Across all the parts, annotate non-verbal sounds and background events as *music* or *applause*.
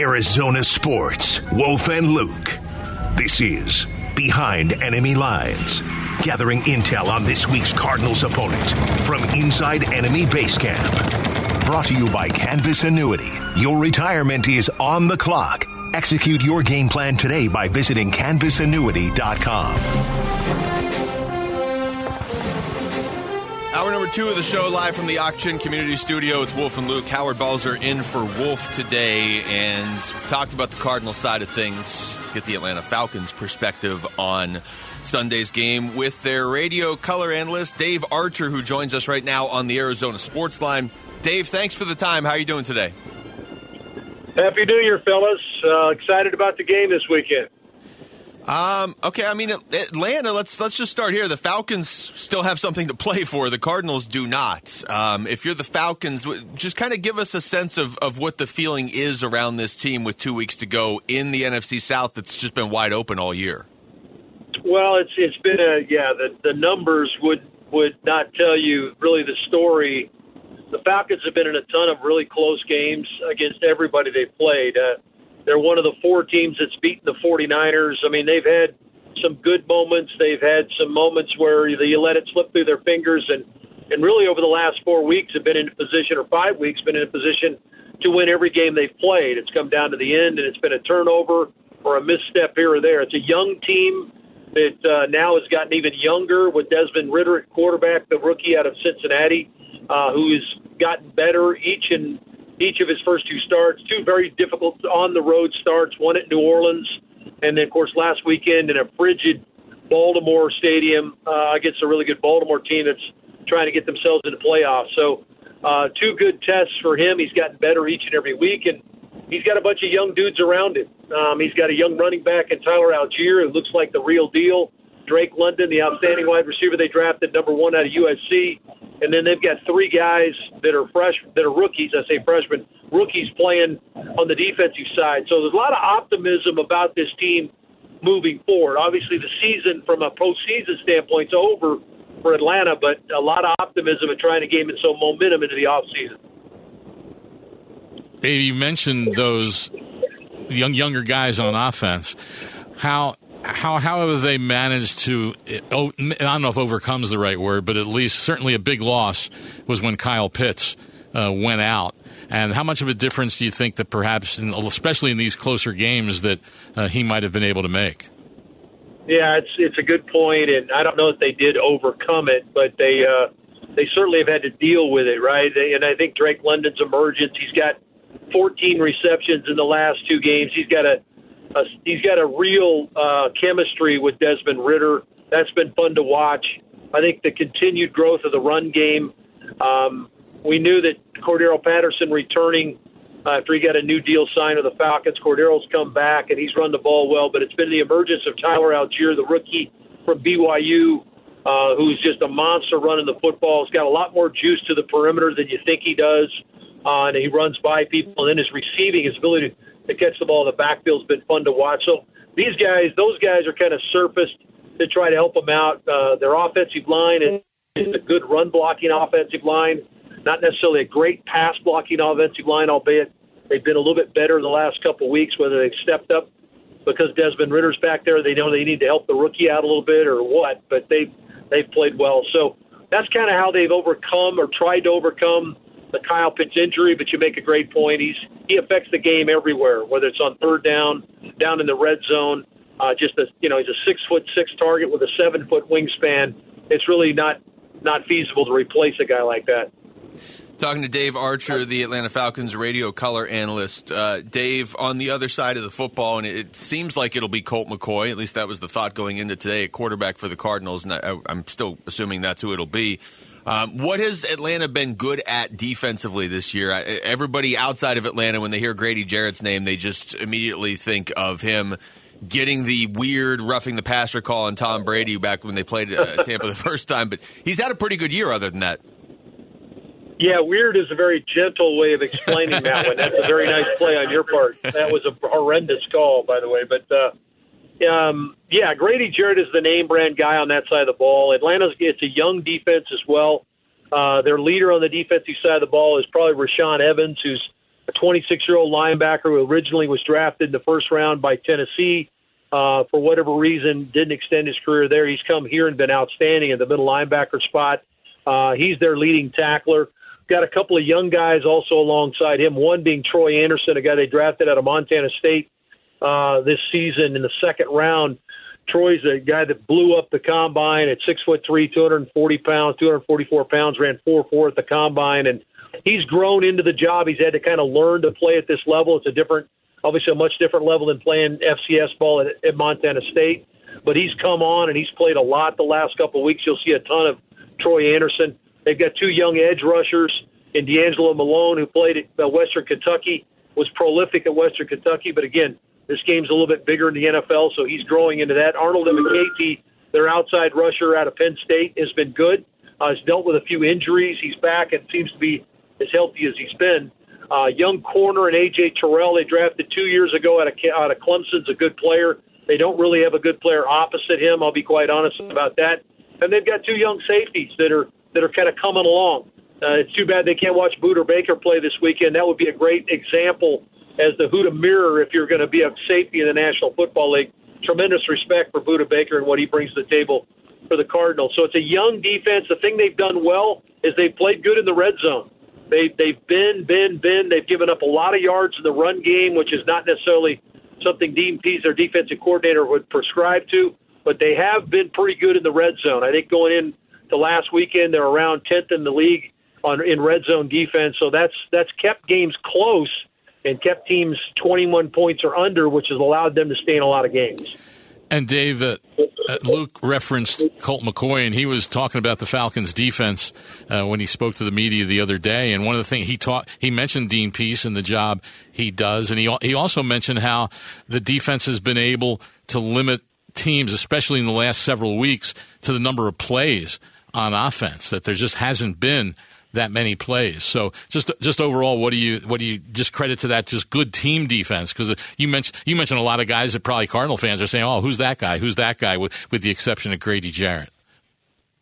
Arizona Sports, Wolf and Luke. This is Behind Enemy Lines, gathering intel on this week's Cardinals opponent from inside enemy base camp. Brought to you by Canvas Annuity. Your retirement is on the clock. Execute your game plan today by visiting canvasannuity.com. Hour number two of the show, live from the Auction Community Studio. It's Wolf and Luke. Howard Balzer in for Wolf today, and we've talked about the Cardinal side of things. Let's get the Atlanta Falcons perspective on Sunday's game with their radio color analyst Dave Archer, who joins us right now on the Arizona Sports Line. Dave, thanks for the time. How are you doing today? Happy New Year, fellas! Uh, excited about the game this weekend. Um, okay, I mean Atlanta. Let's let's just start here. The Falcons still have something to play for. The Cardinals do not. Um, if you're the Falcons, just kind of give us a sense of, of what the feeling is around this team with two weeks to go in the NFC South. That's just been wide open all year. Well, it's it's been a yeah. The the numbers would would not tell you really the story. The Falcons have been in a ton of really close games against everybody they've played. Uh, they're one of the four teams that's beaten the 49ers. I mean, they've had some good moments. They've had some moments where you let it slip through their fingers, and and really over the last four weeks have been in a position, or five weeks, been in a position to win every game they've played. It's come down to the end, and it's been a turnover or a misstep here or there. It's a young team that uh, now has gotten even younger with Desmond Ridder at quarterback, the rookie out of Cincinnati, uh, who's gotten better each and each of his first two starts. Two very difficult on the road starts, one at New Orleans, and then, of course, last weekend in a frigid Baltimore stadium uh, against a really good Baltimore team that's trying to get themselves into playoffs. So, uh, two good tests for him. He's gotten better each and every week, and he's got a bunch of young dudes around him. Um, he's got a young running back in Tyler Allgeier who looks like the real deal. Drake London, the outstanding wide receiver they drafted, number one out of USC. And then they've got three guys that are fresh, that are rookies. I say freshmen, rookies playing on the defensive side. So there's a lot of optimism about this team moving forward. Obviously, the season from a postseason standpoint is over for Atlanta, but a lot of optimism and trying to gain some momentum into the offseason. Dave, you mentioned those young younger guys on offense. How how how have they managed to? Oh, I don't know if overcomes the right word, but at least certainly a big loss was when Kyle Pitts uh, went out. And how much of a difference do you think that perhaps, in, especially in these closer games, that uh, he might have been able to make? Yeah, it's it's a good point, and I don't know if they did overcome it, but they uh, they certainly have had to deal with it, right? They, and I think Drake London's emergence. He's got 14 receptions in the last two games. He's got a a, he's got a real uh, chemistry with Desmond Ridder. That's been fun to watch. I think the continued growth of the run game. Um, we knew that Cordarrelle Patterson returning uh, after he got a new deal signed with the Falcons. Cordarrelle's come back and he's run the ball well, but it's been the emergence of Tyler Allgeier, the rookie from BYU, uh, who's just a monster running the football. He's got a lot more juice to the perimeter than you think he does, uh, and he runs by people. And then his receiving, his ability to to catch the ball in the backfield's been fun to watch. So these guys, those guys are kind of surfaced to try to help them out. Uh, their offensive line is, is a good run blocking offensive line, not necessarily a great pass blocking offensive line, albeit they've been a little bit better in the last couple weeks, whether they've stepped up because Desmond Ridder's back there. They know they need to help the rookie out a little bit or what, but they've, they've played well. So that's kind of how they've overcome or tried to overcome the Kyle Pitts injury, but you make a great point. He's he affects the game everywhere, whether it's on third down, down in the red zone. Uh, just a you know he's a six foot six target with a seven foot wingspan. It's really not not feasible to replace a guy like that. Talking to Dave Archer, the Atlanta Falcons radio color analyst. Uh, Dave, on the other side of the football, and it seems like it'll be Colt McCoy. At least that was the thought going into today, a quarterback for the Cardinals, and I, I'm still assuming that's who it'll be. Um, what has Atlanta been good at defensively this year? Everybody outside of Atlanta, when they hear Grady Jarrett's name, they just immediately think of him getting the weird roughing the passer call on Tom Brady back when they played uh, *laughs* Tampa the first time. But he's had a pretty good year other than that. Yeah, weird is a very gentle way of explaining that one. That's a very nice play on your part. That was a horrendous call, by the way. But uh, um, yeah, Grady Jarrett is the name brand guy on that side of the ball. Atlanta's it's a young defense as well. Uh, their leader on the defensive side of the ball is probably Rashaan Evans, who's a 26 year old linebacker who originally was drafted in the first round by Tennessee. Uh, for whatever reason, didn't extend his career there. He's come here and been outstanding in the middle linebacker spot. Uh, he's their leading tackler. Got a couple of young guys also alongside him. One being Troy Andersen, a guy they drafted out of Montana State uh, this season in the second round. Troy's a guy that blew up the combine at six foot three, 240 pounds, 244 pounds, ran four four at the combine, and he's grown into the job. He's had to kind of learn to play at this level. It's a different, obviously a much different level than playing FCS ball at, at Montana State. But he's come on and he's played a lot the last couple of weeks. You'll see a ton of Troy Andersen. They've got two young edge rushers in DeAngelo Malone, who played at uh, Western Kentucky, was prolific at Western Kentucky, but again, this game's a little bit bigger in the NFL, so he's growing into that. Arnold Ebiketie, their outside rusher out of Penn State, has been good. Uh, has dealt with a few injuries. He's back and seems to be as healthy as he's been. Uh, young corner and AJ Terrell they drafted two years ago out of out of Clemson's a good player. They don't really have a good player opposite him. I'll be quite honest about that. And they've got two young safeties that are that are kind of coming along. Uh, it's too bad they can't watch Budda Baker play this weekend. That would be a great example as the Huda mirror if you're going to be a safety in the National Football League. Tremendous respect for Budda Baker and what he brings to the table for the Cardinals. So it's a young defense. The thing they've done well is they've played good in the red zone. They they've been been been. They've given up a lot of yards in the run game, which is not necessarily something Dean Pees, their defensive coordinator, would prescribe to. But they have been pretty good in the red zone. I think going in to last weekend, they're around 10th in the league on in red zone defense. So that's that's kept games close and kept teams 21 points or under, which has allowed them to stay in a lot of games. And Dave, uh, uh, Luke referenced Colt McCoy, and he was talking about the Falcons' defense uh, when he spoke to the media the other day. And one of the things he taught, he mentioned Dean Pees and the job he does, and he he also mentioned how the defense has been able to limit teams, especially in the last several weeks, to the number of plays on offense. That there just hasn't been that many plays. So just just overall, what do you what do you just credit to that? Just good team defense because uh, you mentioned you mentioned a lot of guys that probably Cardinal fans are saying, "Oh, who's that guy? Who's that guy?" With with the exception of Grady Jarrett.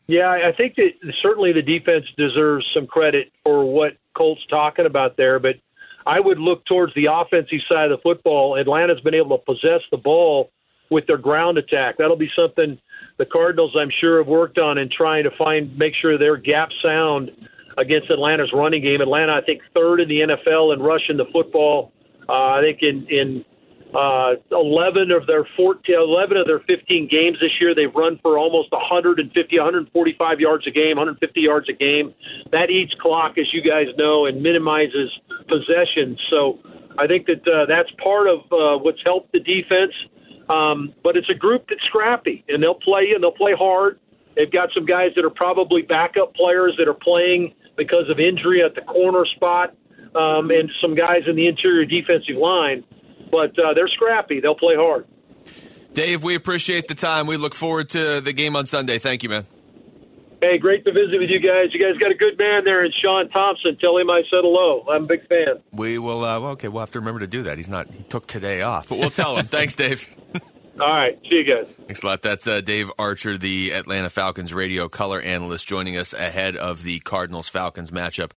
Yeah, I think that certainly the defense deserves some credit for what Colt's talking about there, but I would look towards the offensive side of the football. Atlanta's been able to possess the ball with their ground attack. That'll be something the Cardinals, I'm sure, have worked on in trying to find make sure they're gap sound against Atlanta's running game. Atlanta, I think, third in the NFL in rushing the football. Uh, I think in in uh, 11 of their 14, 11 of their 15 games this year, they've run for almost 150, 145 yards a game, 150 yards a game. That eats clock, as you guys know, and minimizes possessions. So I think that uh, that's part of uh, what's helped the defense. Um, but it's a group that's scrappy, and they'll play and they'll play hard. They've got some guys that are probably backup players that are playing because of injury at the corner spot, um, and some guys in the interior defensive line. But uh, they're scrappy. They'll play hard. Dave, we appreciate the time. We look forward to the game on Sunday. Thank you, man. Hey, great to visit with you guys. You guys got a good man there in Sean Thompson. Tell him I said hello. I'm a big fan. We will. Uh, okay, we'll have to remember to do that. He's not. He took today off, but we'll tell him. *laughs* Thanks, Dave. *laughs* All right. See you guys. Thanks a lot. That's uh, Dave Archer, the Atlanta Falcons radio color analyst, joining us ahead of the Cardinals Falcons matchup.